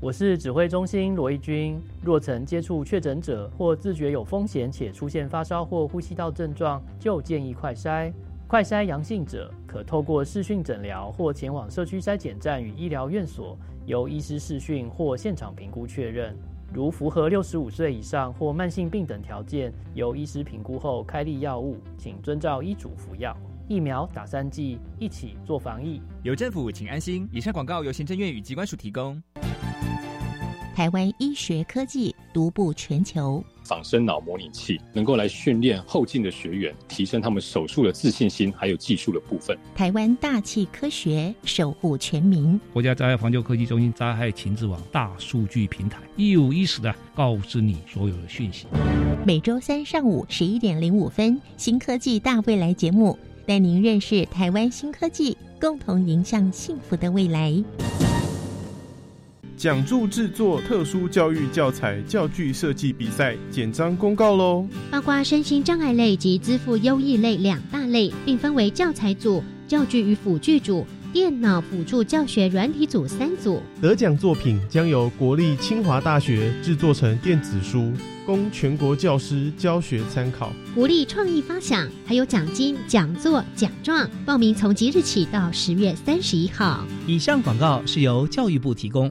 我是指挥中心罗义军。若曾接触确诊者或自觉有风险且出现发烧或呼吸道症状，就建议快筛。快筛阳性者可透过视讯诊疗或前往社区筛检站与医疗院所，由医师视讯或现场评估确认。如符合六十五岁以上或慢性病等条件，由医师评估后开立药物，请遵照医嘱服药。疫苗打三剂，一起做防疫。有政府，请安心。以上广告由行政院与机关署提供。台湾医学科技独步全球，仿生脑模拟器能够来训练后进的学员，提升他们手术的自信心，还有技术的部分。台湾大气科学守护全民，国家灾害防救科技中心灾害情报网大数据平台，一五一十的告知你所有的讯息。每周三上午十一点零五分，新科技大未来节目带您认识台湾新科技，共同迎向幸福的未来。奖助制作特殊教育教材教具设计比赛简章公告喽！包括身心障碍类及资赋优异类两大类，并分为教材组、教具与辅具组、电脑辅助教学软体组三组。得奖作品将由国立清华大学制作成电子书，供全国教师教学参考。鼓励创意发想，还有奖金、讲座、奖状。报名从即日起到十月三十一号。以上广告是由教育部提供。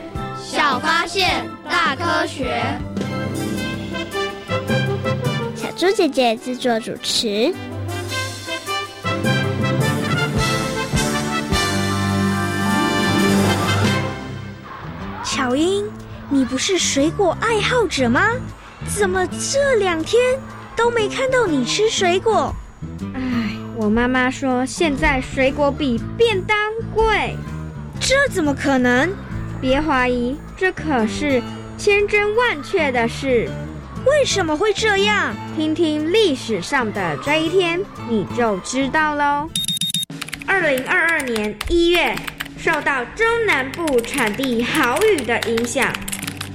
小发现，大科学。小猪姐姐制作主持。巧英，你不是水果爱好者吗？怎么这两天都没看到你吃水果？唉，我妈妈说现在水果比便当贵，这怎么可能？别怀疑，这可是千真万确的事。为什么会这样？听听历史上的这一天，你就知道喽。二零二二年一月，受到中南部产地豪雨的影响，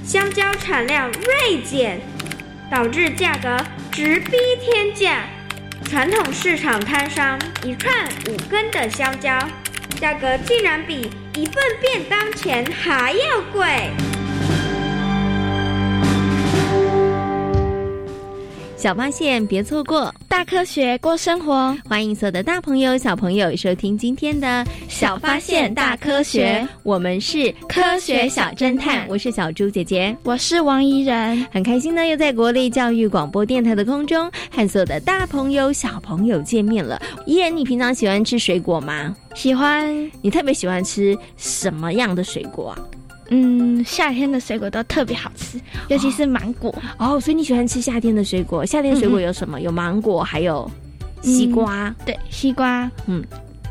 香蕉产量锐减，导致价格直逼天价。传统市场摊商一串五根的香蕉，价格竟然比。一份便当钱还要贵。小发现，别错过大科学过生活。欢迎所有的大朋友、小朋友收听今天的小发现大科学。我们是科学小侦探，我是小猪姐姐，我是王怡然。很开心呢，又在国立教育广播电台的空中和所有的大朋友、小朋友见面了。怡然，你平常喜欢吃水果吗？喜欢，你特别喜欢吃什么样的水果啊？嗯，夏天的水果都特别好吃，尤其是芒果。哦，所以你喜欢吃夏天的水果？夏天水果有什么？有芒果，还有西瓜。对，西瓜。嗯。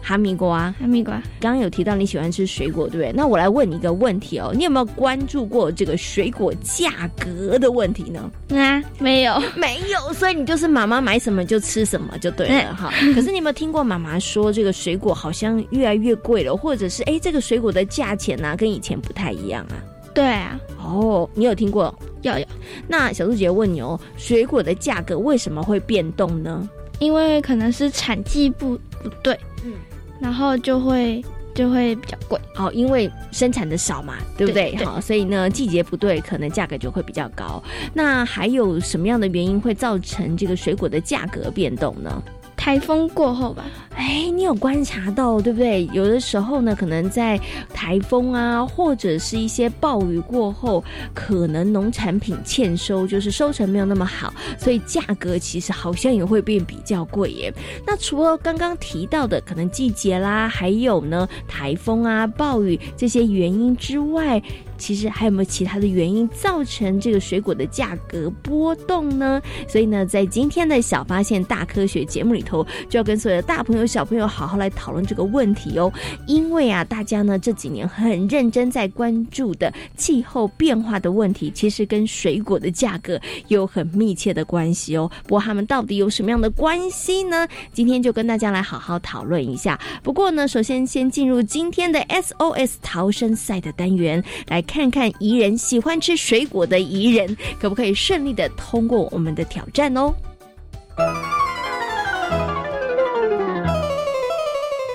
哈密瓜，哈密瓜，刚刚有提到你喜欢吃水果，对不对？那我来问你一个问题哦，你有没有关注过这个水果价格的问题呢？啊，没有，没有，所以你就是妈妈买什么就吃什么就对了哈。可是你有没有听过妈妈说这个水果好像越来越贵了，或者是哎这个水果的价钱呢跟以前不太一样啊？对啊，哦，你有听过？有有。那小猪姐问你哦，水果的价格为什么会变动呢？因为可能是产季不不对，嗯。然后就会就会比较贵，好，因为生产的少嘛，对不对？好，所以呢，季节不对，可能价格就会比较高。那还有什么样的原因会造成这个水果的价格变动呢？台风过后吧。哎，你有观察到对不对？有的时候呢，可能在台风啊，或者是一些暴雨过后，可能农产品欠收，就是收成没有那么好，所以价格其实好像也会变比较贵耶。那除了刚刚提到的可能季节啦，还有呢台风啊、暴雨这些原因之外。其实还有没有其他的原因造成这个水果的价格波动呢？所以呢，在今天的小发现大科学节目里头，就要跟所有的大朋友、小朋友好好来讨论这个问题哦。因为啊，大家呢这几年很认真在关注的气候变化的问题，其实跟水果的价格有很密切的关系哦。不过他们到底有什么样的关系呢？今天就跟大家来好好讨论一下。不过呢，首先先进入今天的 SOS 逃生赛的单元来。看看宜人喜欢吃水果的宜人，可不可以顺利的通过我们的挑战哦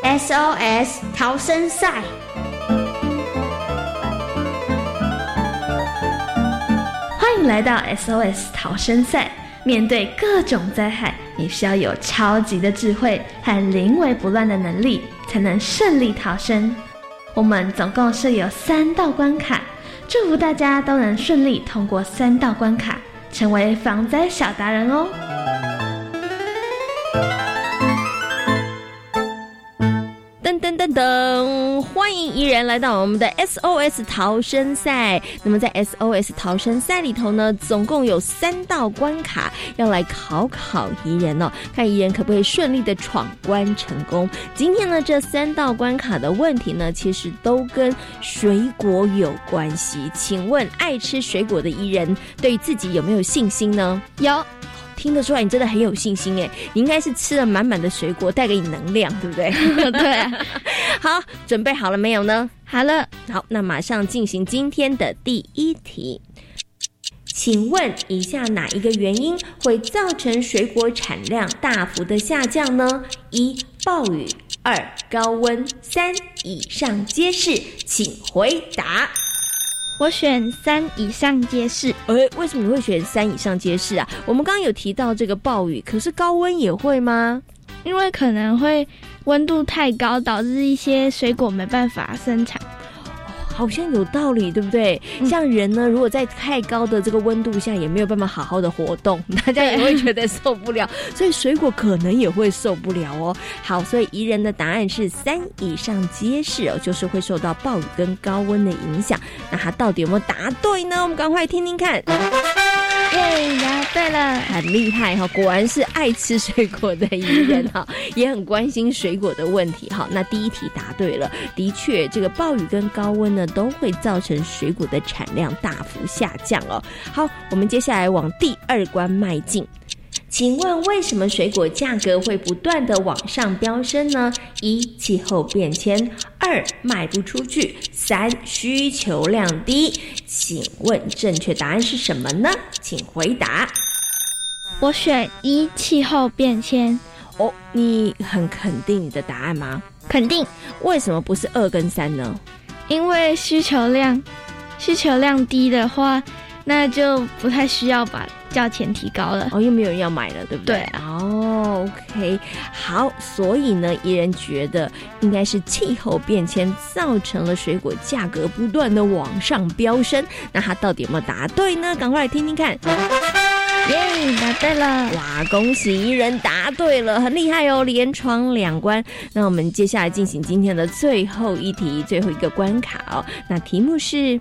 ？SOS 逃生赛，欢迎来到 SOS 逃生赛。面对各种灾害，你需要有超级的智慧和临危不乱的能力，才能顺利逃生。我们总共设有三道关卡，祝福大家都能顺利通过三道关卡，成为防灾小达人哦。噔！欢迎怡人来到我们的 SOS 逃生赛。那么在 SOS 逃生赛里头呢，总共有三道关卡要来考考怡人哦，看怡人可不可以顺利的闯关成功。今天呢，这三道关卡的问题呢，其实都跟水果有关系。请问爱吃水果的怡人，对自己有没有信心呢？有。听得出来，你真的很有信心哎！你应该是吃了满满的水果，带给你能量，对不对？对。好，准备好了没有呢？好了。好，那马上进行今天的第一题。请问以下哪一个原因会造成水果产量大幅的下降呢？一、暴雨；二、高温；三、以上皆是。请回答。我选三以上皆是。哎，为什么你会选三以上皆是啊？我们刚刚有提到这个暴雨，可是高温也会吗？因为可能会温度太高，导致一些水果没办法生产。好像有道理，对不对？像人呢，如果在太高的这个温度下，也没有办法好好的活动，大家也会觉得受不了，所以水果可能也会受不了哦。好，所以宜人的答案是三以上皆是哦，就是会受到暴雨跟高温的影响。那他到底有没有答对呢？我们赶快听听看。答对了，很厉害哈！果然是爱吃水果的宜人哈，也很关心水果的问题哈。那第一题答对了，的确，这个暴雨跟高温呢，都会造成水果的产量大幅下降哦。好，我们接下来往第二关迈进。请问为什么水果价格会不断的往上飙升呢？一、气候变迁；二、卖不出去；三、需求量低。请问正确答案是什么呢？请回答。我选一，气候变迁。哦，你很肯定你的答案吗？肯定。为什么不是二跟三呢？因为需求量，需求量低的话，那就不太需要把。价钱提高了哦，又没有人要买了，对不对？对哦，OK，好，所以呢，怡人觉得应该是气候变迁造成了水果价格不断的往上飙升。那他到底有没有答对呢？赶快来听听看。耶，答对了！哇，恭喜伊人答对了，很厉害哦，连闯两关。那我们接下来进行今天的最后一题，最后一个关卡哦。那题目是。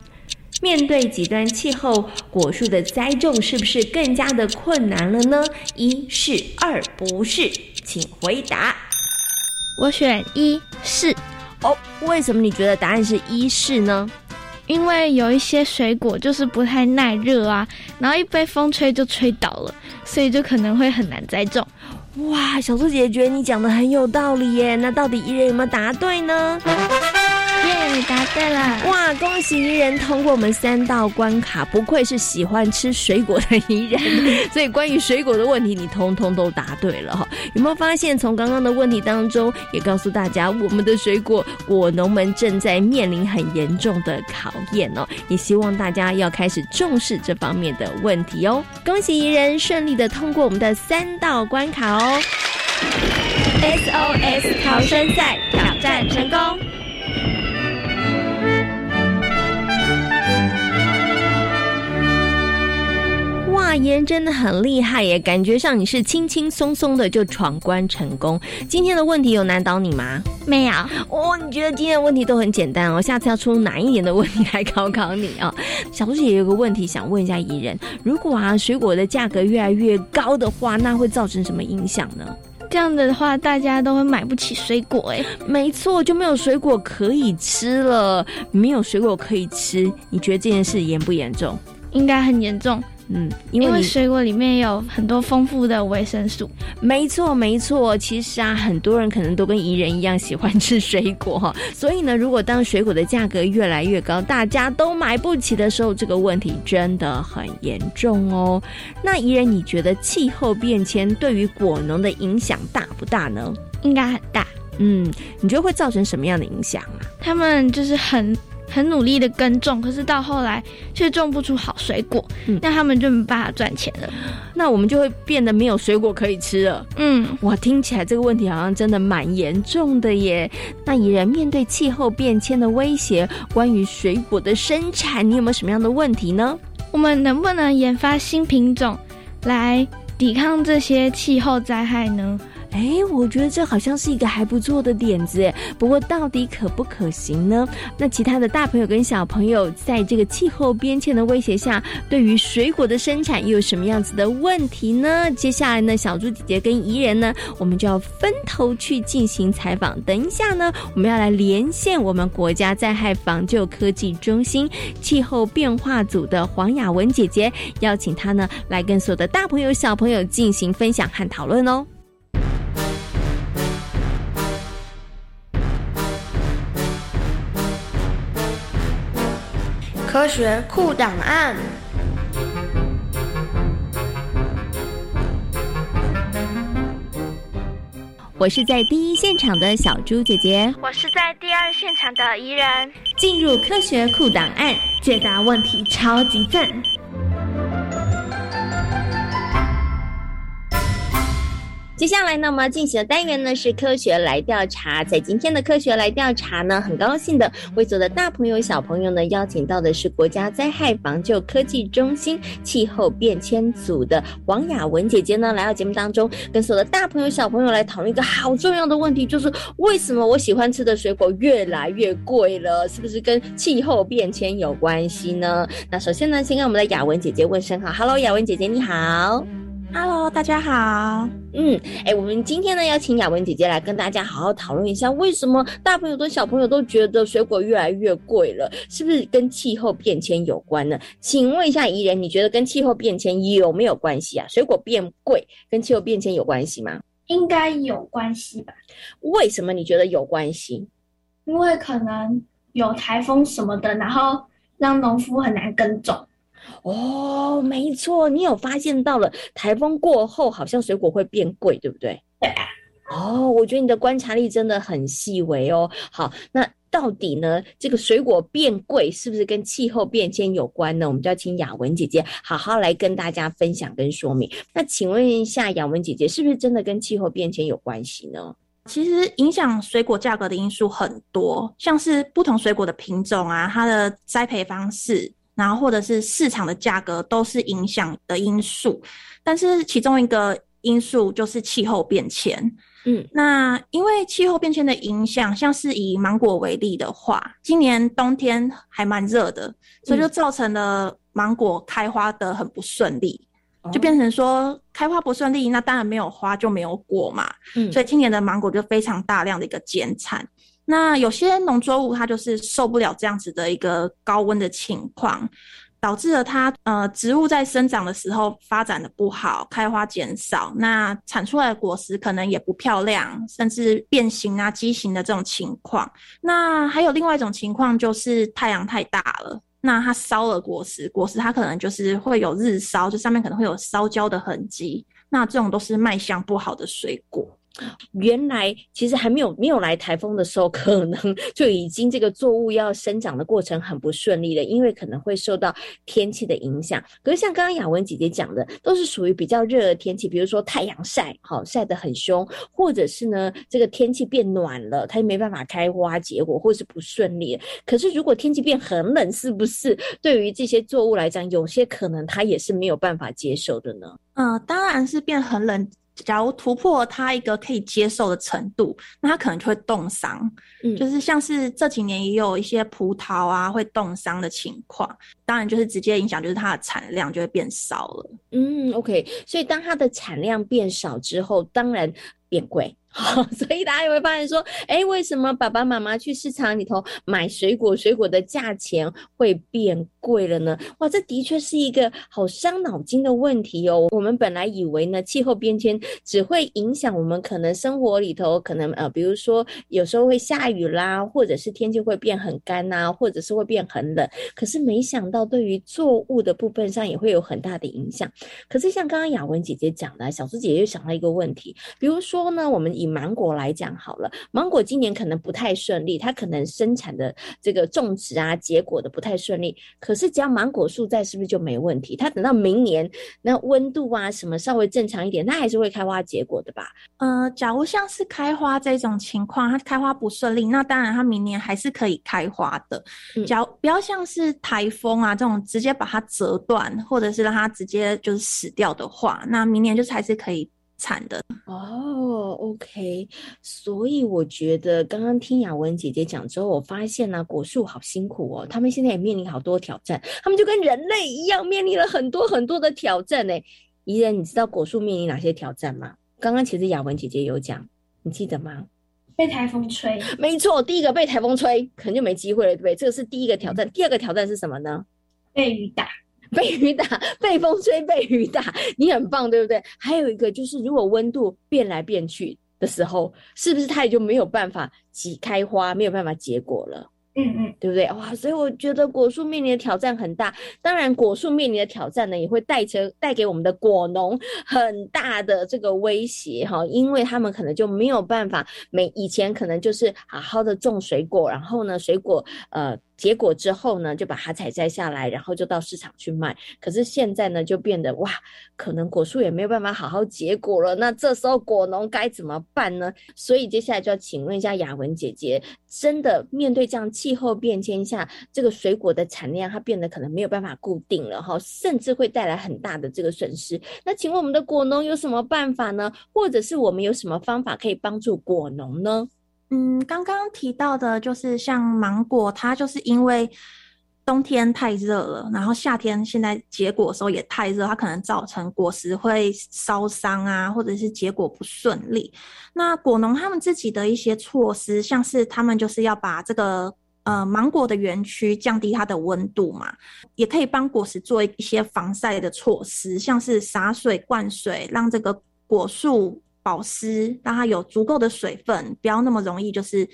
面对极端气候，果树的栽种是不是更加的困难了呢？一是，二不是，请回答。我选一是。哦，为什么你觉得答案是一是呢？因为有一些水果就是不太耐热啊，然后一被风吹就吹倒了，所以就可能会很难栽种。哇，小猪姐姐觉得你讲的很有道理耶。那到底一人有没有答对呢？耶，答对了！哇，恭喜怡人通过我们三道关卡，不愧是喜欢吃水果的怡人。所以关于水果的问题，你通通都答对了哈。有没有发现，从刚刚的问题当中，也告诉大家，我们的水果果农们正在面临很严重的考验哦。也希望大家要开始重视这方面的问题哦。恭喜怡人顺利的通过我们的三道关卡哦。SOS 逃生赛挑战成功。哇，怡人真的很厉害耶！感觉上你是轻轻松松的就闯关成功。今天的问题有难倒你吗？没有。哦，你觉得今天的问题都很简单哦？下次要出难一点的问题来考考你啊？小猪姐也有个问题想问一下怡人：如果啊水果的价格越来越高的话，那会造成什么影响呢？这样的话，大家都会买不起水果哎。没错，就没有水果可以吃了。没有水果可以吃，你觉得这件事严不严重？应该很严重。嗯，因为水果里面有很多丰富的维生素。没错，没错。其实啊，很多人可能都跟怡人一样喜欢吃水果哈。所以呢，如果当水果的价格越来越高，大家都买不起的时候，这个问题真的很严重哦。那怡人，你觉得气候变迁对于果农的影响大不大呢？应该很大。嗯，你觉得会造成什么样的影响啊？他们就是很。很努力的耕种，可是到后来却种不出好水果，那他们就没办法赚钱了。那我们就会变得没有水果可以吃了。嗯，哇，听起来这个问题好像真的蛮严重的耶。那蚁人面对气候变迁的威胁，关于水果的生产，你有没有什么样的问题呢？我们能不能研发新品种来抵抗这些气候灾害呢？哎，我觉得这好像是一个还不错的点子，不过到底可不可行呢？那其他的大朋友跟小朋友，在这个气候变迁的威胁下，对于水果的生产又有什么样子的问题呢？接下来呢，小猪姐姐跟怡人呢，我们就要分头去进行采访。等一下呢，我们要来连线我们国家灾害防救科技中心气候变化组的黄雅文姐姐，邀请她呢来跟所有的大朋友小朋友进行分享和讨论哦。科学库档案。我是在第一现场的小猪姐姐，我是在第二现场的怡人。进入科学库档案，解答问题超级赞。接下来呢，我们要进行的单元呢是科学来调查。在今天的科学来调查呢，很高兴的为所有的大朋友小朋友呢邀请到的是国家灾害防救科技中心气候变迁组的王雅文姐姐呢来到节目当中，跟所有的大朋友小朋友来讨论一个好重要的问题，就是为什么我喜欢吃的水果越来越贵了？是不是跟气候变迁有关系呢？那首先呢，先跟我们的雅文姐姐问声好，Hello，雅文姐姐你好。Hello，大家好。嗯，哎，我们今天呢要请雅文姐姐来跟大家好好讨论一下，为什么大朋友跟小朋友都觉得水果越来越贵了？是不是跟气候变迁有关呢？请问一下怡人，你觉得跟气候变迁有没有关系啊？水果变贵跟气候变迁有关系吗？应该有关系吧？为什么你觉得有关系？因为可能有台风什么的，然后让农夫很难耕种。哦，没错，你有发现到了台风过后，好像水果会变贵，对不对？对啊。哦，我觉得你的观察力真的很细微哦。好，那到底呢，这个水果变贵是不是跟气候变迁有关呢？我们就要请雅文姐姐好好来跟大家分享跟说明。那请问一下，雅文姐姐是不是真的跟气候变迁有关系呢？其实影响水果价格的因素很多，像是不同水果的品种啊，它的栽培方式。然后或者是市场的价格都是影响的因素，但是其中一个因素就是气候变迁。嗯，那因为气候变迁的影响，像是以芒果为例的话，今年冬天还蛮热的，所以就造成了芒果开花的很不顺利，就变成说开花不顺利，那当然没有花就没有果嘛。嗯，所以今年的芒果就非常大量的一个减产。那有些农作物它就是受不了这样子的一个高温的情况，导致了它呃植物在生长的时候发展的不好，开花减少，那产出来的果实可能也不漂亮，甚至变形啊、畸形的这种情况。那还有另外一种情况就是太阳太大了，那它烧了果实，果实它可能就是会有日烧，就上面可能会有烧焦的痕迹，那这种都是卖相不好的水果。原来其实还没有没有来台风的时候，可能 就已经这个作物要生长的过程很不顺利了，因为可能会受到天气的影响。可是像刚刚雅文姐姐讲的，都是属于比较热的天气，比如说太阳晒，好晒得很凶，或者是呢这个天气变暖了，它没办法开花结果，或是不顺利。可是如果天气变很冷，是不是 对于这些作物来讲，有些可能它也是没有办法接受的呢？嗯，当然是变很冷。假如突破它一个可以接受的程度，那它可能就会冻伤。嗯，就是像是这几年也有一些葡萄啊会冻伤的情况，当然就是直接影响就是它的产量就会变少了。嗯，OK，所以当它的产量变少之后，当然变贵。好，所以大家也会发现说，哎，为什么爸爸妈妈去市场里头买水果，水果的价钱会变贵了呢？哇，这的确是一个好伤脑筋的问题哦。我们本来以为呢，气候变迁只会影响我们可能生活里头，可能呃，比如说有时候会下雨啦，或者是天气会变很干呐，或者是会变很冷。可是没想到，对于作物的部分上也会有很大的影响。可是像刚刚雅文姐姐讲的，小猪姐姐又想到一个问题，比如说呢，我们。以芒果来讲好了，芒果今年可能不太顺利，它可能生产的这个种植啊，结果的不太顺利。可是只要芒果树在，是不是就没问题？它等到明年那温度啊什么稍微正常一点，它还是会开花结果的吧？呃，假如像是开花这种情况，它开花不顺利，那当然它明年还是可以开花的。假如不要像是台风啊这种直接把它折断，或者是让它直接就是死掉的话，那明年就是还是可以。产的哦，OK，所以我觉得刚刚听雅文姐姐讲之后，我发现呢，果树好辛苦哦，他们现在也面临好多挑战，他们就跟人类一样面临了很多很多的挑战呢。怡人，你知道果树面临哪些挑战吗？刚刚其实雅文姐姐有讲，你记得吗？被台风吹，没错，第一个被台风吹，可能就没机会了，对不对？这个是第一个挑战。第二个挑战是什么呢？被雨打。被雨打，被风吹，被雨打，你很棒，对不对？还有一个就是，如果温度变来变去的时候，是不是它也就没有办法挤开花，没有办法结果了？嗯嗯，对不对？哇，所以我觉得果树面临的挑战很大。当然，果树面临的挑战呢，也会带成带给我们的果农很大的这个威胁哈，因为他们可能就没有办法，每以前可能就是好好的种水果，然后呢，水果呃。结果之后呢，就把它采摘下来，然后就到市场去卖。可是现在呢，就变得哇，可能果树也没有办法好好结果了。那这时候果农该怎么办呢？所以接下来就要请问一下雅文姐姐，真的面对这样气候变迁下，这个水果的产量它变得可能没有办法固定了哈，甚至会带来很大的这个损失。那请问我们的果农有什么办法呢？或者是我们有什么方法可以帮助果农呢？嗯，刚刚提到的就是像芒果，它就是因为冬天太热了，然后夏天现在结果的时候也太热，它可能造成果实会烧伤啊，或者是结果不顺利。那果农他们自己的一些措施，像是他们就是要把这个呃芒果的园区降低它的温度嘛，也可以帮果实做一些防晒的措施，像是洒水、灌水，让这个果树。保湿，让它有足够的水分，不要那么容易就是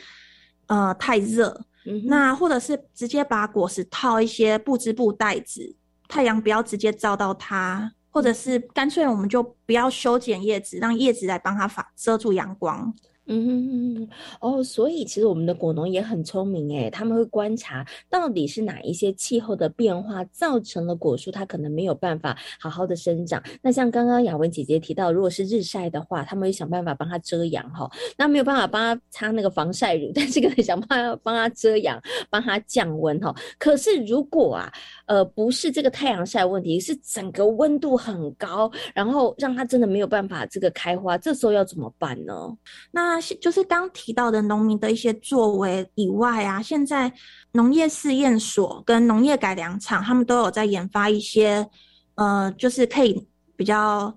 呃太热。那或者是直接把果实套一些布织布袋子，太阳不要直接照到它，或者是干脆我们就不要修剪叶子，让叶子来帮它反遮住阳光。嗯哦，所以其实我们的果农也很聪明诶，他们会观察到底是哪一些气候的变化造成了果树它可能没有办法好好的生长。那像刚刚雅文姐姐提到，如果是日晒的话，他们会想办法帮它遮阳哈。那没有办法帮它擦那个防晒乳，但是可能想办法帮它遮阳，帮它降温哈。可是如果啊，呃，不是这个太阳晒问题，是整个温度很高，然后让它真的没有办法这个开花，这时候要怎么办呢？那就是刚提到的农民的一些作为以外啊，现在农业试验所跟农业改良场，他们都有在研发一些，呃，就是可以比较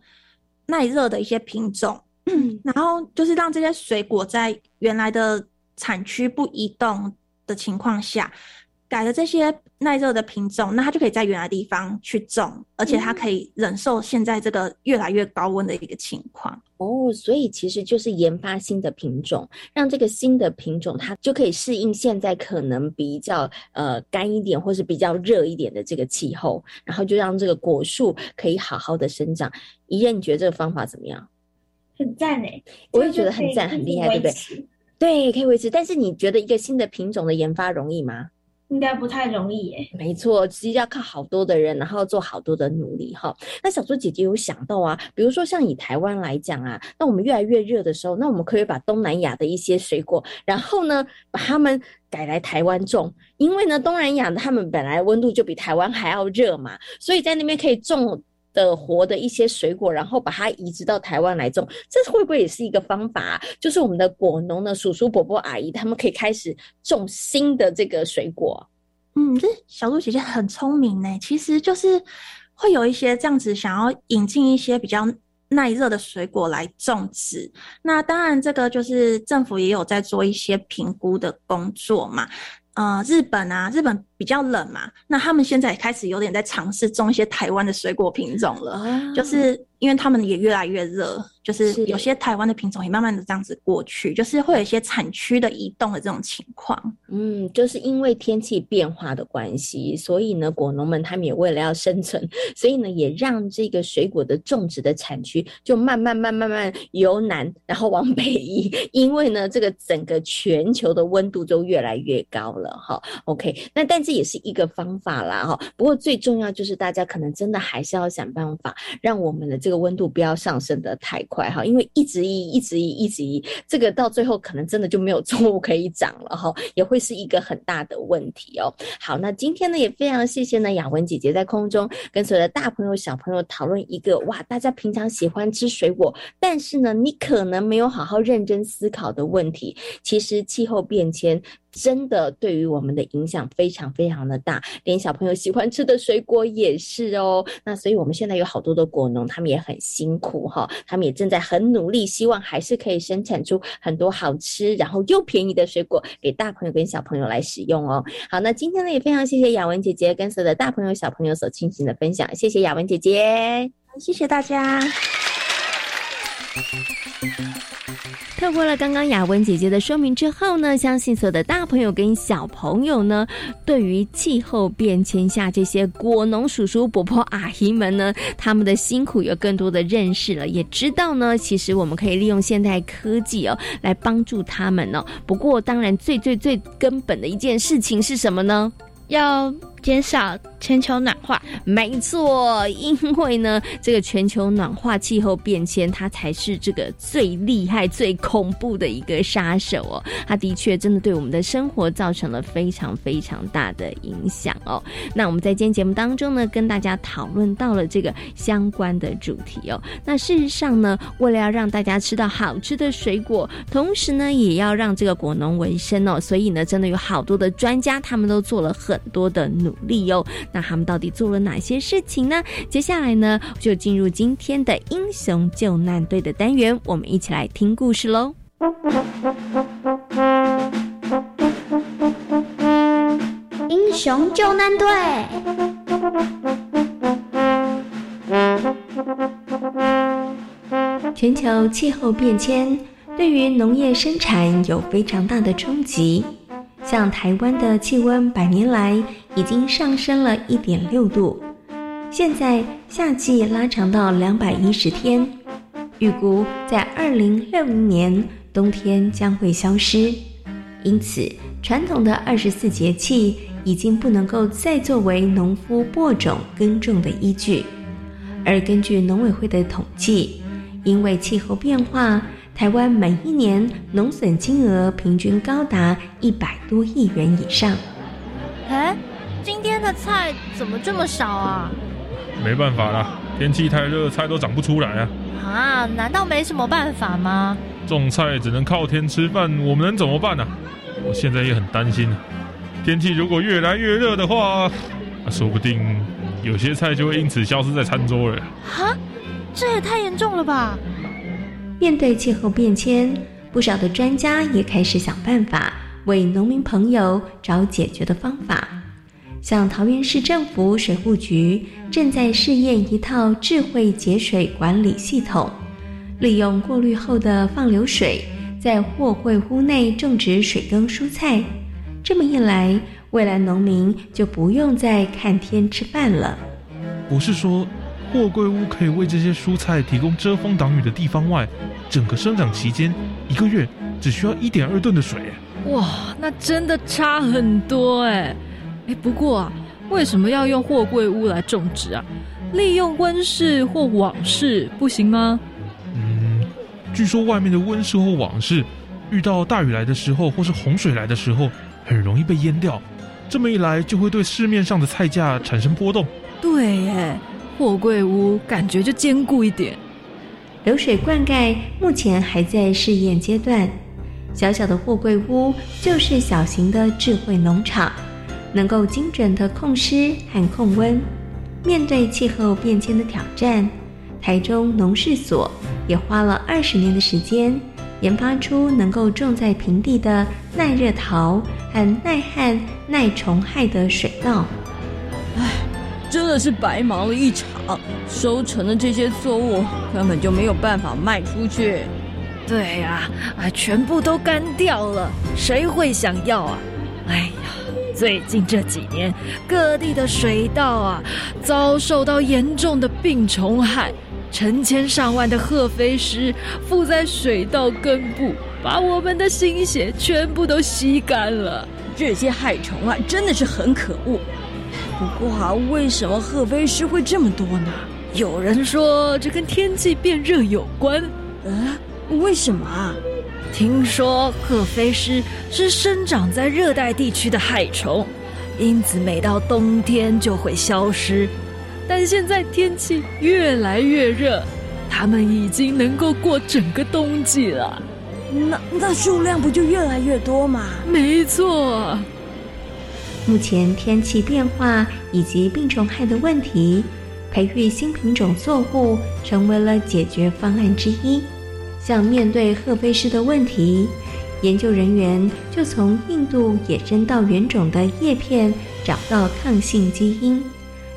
耐热的一些品种，然后就是让这些水果在原来的产区不移动的情况下。改了这些耐热的品种，那它就可以在原来地方去种，而且它可以忍受现在这个越来越高温的一个情况。哦，所以其实就是研发新的品种，让这个新的品种它就可以适应现在可能比较呃干一点或是比较热一点的这个气候，然后就让这个果树可以好好的生长。怡燕，你觉得这个方法怎么样？很赞哎，我也觉得很赞，很厉害，对不对？对，可以维持。但是你觉得一个新的品种的研发容易吗？应该不太容易耶。没错，其实要靠好多的人，然后做好多的努力哈。那小猪姐姐有想到啊，比如说像以台湾来讲啊，那我们越来越热的时候，那我们可以把东南亚的一些水果，然后呢，把它们改来台湾种，因为呢，东南亚他们本来温度就比台湾还要热嘛，所以在那边可以种。的活的一些水果，然后把它移植到台湾来种，这会不会也是一个方法？就是我们的果农的，叔叔伯伯阿姨他们可以开始种新的这个水果。嗯，这小鹿姐姐很聪明呢。其实就是会有一些这样子想要引进一些比较耐热的水果来种植。那当然，这个就是政府也有在做一些评估的工作嘛。呃，日本啊，日本比较冷嘛，那他们现在也开始有点在尝试种一些台湾的水果品种了，就是因为他们也越来越热。就是有些台湾的品种也慢慢的这样子过去，就是会有一些产区的移动的这种情况。嗯，就是因为天气变化的关系，所以呢，果农们他们也为了要生存，所以呢，也让这个水果的种植的产区就慢慢慢慢慢由南然后往北移，因为呢，这个整个全球的温度就越来越高了哈。OK，那但这也是一个方法啦哈。不过最重要就是大家可能真的还是要想办法，让我们的这这个温度不要上升的太快。哈，因为一直移，一直移，一直移，这个到最后可能真的就没有作物可以长了哈，也会是一个很大的问题哦。好，那今天呢也非常谢谢呢雅文姐姐在空中跟所有的大朋友小朋友讨论一个哇，大家平常喜欢吃水果，但是呢你可能没有好好认真思考的问题，其实气候变迁。真的对于我们的影响非常非常的大，连小朋友喜欢吃的水果也是哦。那所以我们现在有好多的果农，他们也很辛苦哈，他们也正在很努力，希望还是可以生产出很多好吃然后又便宜的水果给大朋友跟小朋友来使用哦。好，那今天呢也非常谢谢雅文姐姐跟所有的大朋友小朋友所进行的分享，谢谢雅文姐姐，谢谢大家。透过了刚刚雅文姐姐的说明之后呢，相信所有的大朋友跟小朋友呢，对于气候变迁下这些果农叔叔伯伯阿姨们呢，他们的辛苦有更多的认识了，也知道呢，其实我们可以利用现代科技哦，来帮助他们哦。不过，当然最最最根本的一件事情是什么呢？要减少全球暖化，没错，因为呢，这个全球暖化、气候变迁，它才是这个最厉害、最恐怖的一个杀手哦。它的确真的对我们的生活造成了非常非常大的影响哦。那我们在今天节目当中呢，跟大家讨论到了这个相关的主题哦。那事实上呢，为了要让大家吃到好吃的水果，同时呢，也要让这个果农为生哦，所以呢，真的有好多的专家，他们都做了很。多的努努力哟，那他们到底做了哪些事情呢？接下来呢，就进入今天的英雄救难队的单元，我们一起来听故事喽。英雄救难队，全球气候变迁对于农业生产有非常大的冲击。像台湾的气温百年来已经上升了一点六度，现在夏季拉长到两百一十天，预估在二零六零年冬天将会消失，因此传统的二十四节气已经不能够再作为农夫播种耕种的依据，而根据农委会的统计，因为气候变化。台湾每一年农损金额平均高达一百多亿元以上。哎，今天的菜怎么这么少啊？没办法啦，天气太热，菜都长不出来啊。啊，难道没什么办法吗？种菜只能靠天吃饭，我们能怎么办呢？我现在也很担心，天气如果越来越热的话，说不定有些菜就会因此消失在餐桌了。哈，这也太严重了吧！面对气候变迁，不少的专家也开始想办法为农民朋友找解决的方法。像桃园市政府水务局正在试验一套智慧节水管理系统，利用过滤后的放流水，在货柜屋内种植水耕蔬菜。这么一来，未来农民就不用再看天吃饭了。不是说货柜屋可以为这些蔬菜提供遮风挡雨的地方外，整个生长期间一个月只需要一点二吨的水。哇，那真的差很多哎！哎，不过啊，为什么要用货柜屋来种植啊？利用温室或网室不行吗？嗯，据说外面的温室或网室遇到大雨来的时候，或是洪水来的时候，很容易被淹掉。这么一来，就会对市面上的菜价产生波动。对耶，货柜屋感觉就坚固一点。流水灌溉目前还在试验阶段。小小的货柜屋就是小型的智慧农场，能够精准的控湿和控温。面对气候变迁的挑战，台中农事所也花了二十年的时间，研发出能够种在平地的耐热陶和耐旱、耐虫害的水稻。真的是白忙了一场，收成的这些作物根本就没有办法卖出去。对呀，啊，全部都干掉了，谁会想要啊？哎呀，最近这几年各地的水稻啊，遭受到严重的病虫害，成千上万的褐飞虱附在水稻根部，把我们的心血全部都吸干了。这些害虫啊，真的是很可恶。不过啊，为什么褐飞虱会这么多呢？有人说这跟天气变热有关。嗯？为什么啊？听说褐飞虱是生长在热带地区的害虫，因此每到冬天就会消失。但现在天气越来越热，它们已经能够过整个冬季了。那那数量不就越来越多吗？没错。目前天气变化以及病虫害的问题，培育新品种作物成为了解决方案之一。像面对褐飞虱的问题，研究人员就从印度野生稻原种的叶片找到抗性基因，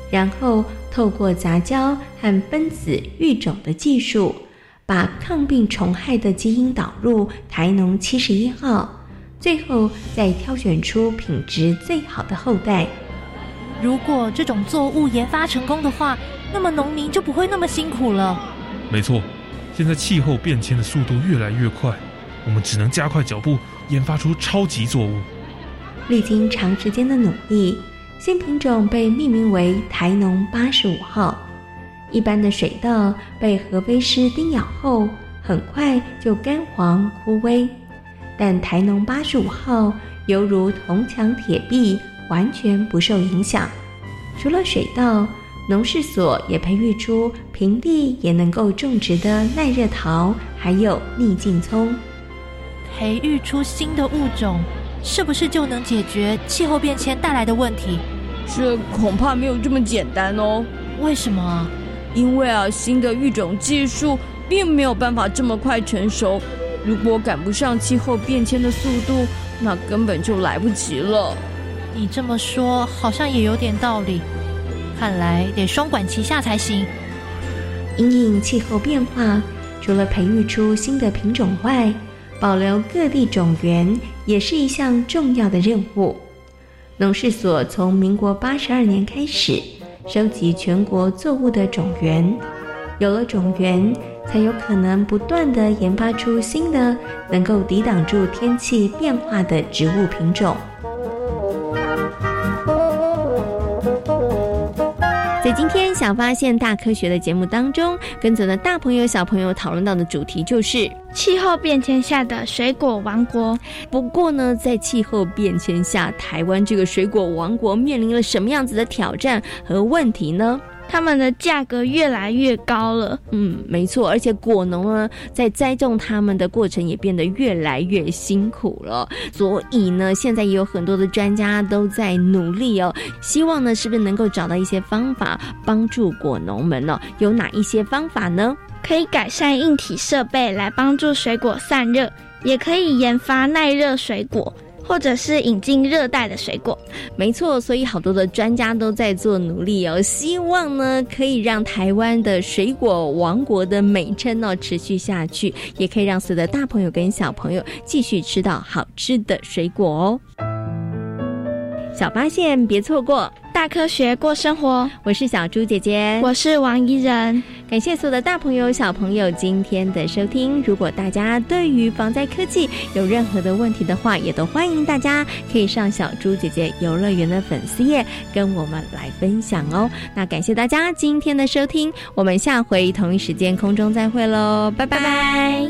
然后透过杂交和分子育种的技术，把抗病虫害的基因导入台农七十一号，最后再挑选出品质最好的后代。如果这种作物研发成功的话，那么农民就不会那么辛苦了。没错。现在气候变迁的速度越来越快，我们只能加快脚步，研发出超级作物。历经长时间的努力，新品种被命名为台农八十五号。一般的水稻被合飞虱叮咬后，很快就干黄枯萎，但台农八十五号犹如铜墙铁壁，完全不受影响。除了水稻。农事所也培育出平地也能够种植的耐热桃，还有逆境葱。培育出新的物种，是不是就能解决气候变迁带来的问题？这恐怕没有这么简单哦。为什么？因为啊，新的育种技术并没有办法这么快成熟。如果赶不上气候变迁的速度，那根本就来不及了。你这么说，好像也有点道理。看来得双管齐下才行。因应气候变化，除了培育出新的品种外，保留各地种源也是一项重要的任务。农事所从民国八十二年开始收集全国作物的种源，有了种源，才有可能不断的研发出新的能够抵挡住天气变化的植物品种。在今天小发现大科学的节目当中，跟着的大朋友小朋友讨论到的主题就是气候变迁下的水果王国。不过呢，在气候变迁下，台湾这个水果王国面临了什么样子的挑战和问题呢？它们的价格越来越高了。嗯，没错，而且果农呢，在栽种它们的过程也变得越来越辛苦了。所以呢，现在也有很多的专家都在努力哦，希望呢，是不是能够找到一些方法帮助果农们呢？有哪一些方法呢？可以改善硬体设备来帮助水果散热，也可以研发耐热水果。或者是引进热带的水果，没错，所以好多的专家都在做努力哦，希望呢可以让台湾的水果王国的美称呢持续下去，也可以让所有的大朋友跟小朋友继续吃到好吃的水果哦。小八线别错过，大科学过生活，我是小猪姐姐，我是王怡人。感谢所有的大朋友小朋友今天的收听，如果大家对于防灾科技有任何的问题的话，也都欢迎大家可以上小猪姐姐游乐园的粉丝页跟我们来分享哦。那感谢大家今天的收听，我们下回同一时间空中再会喽，拜拜拜。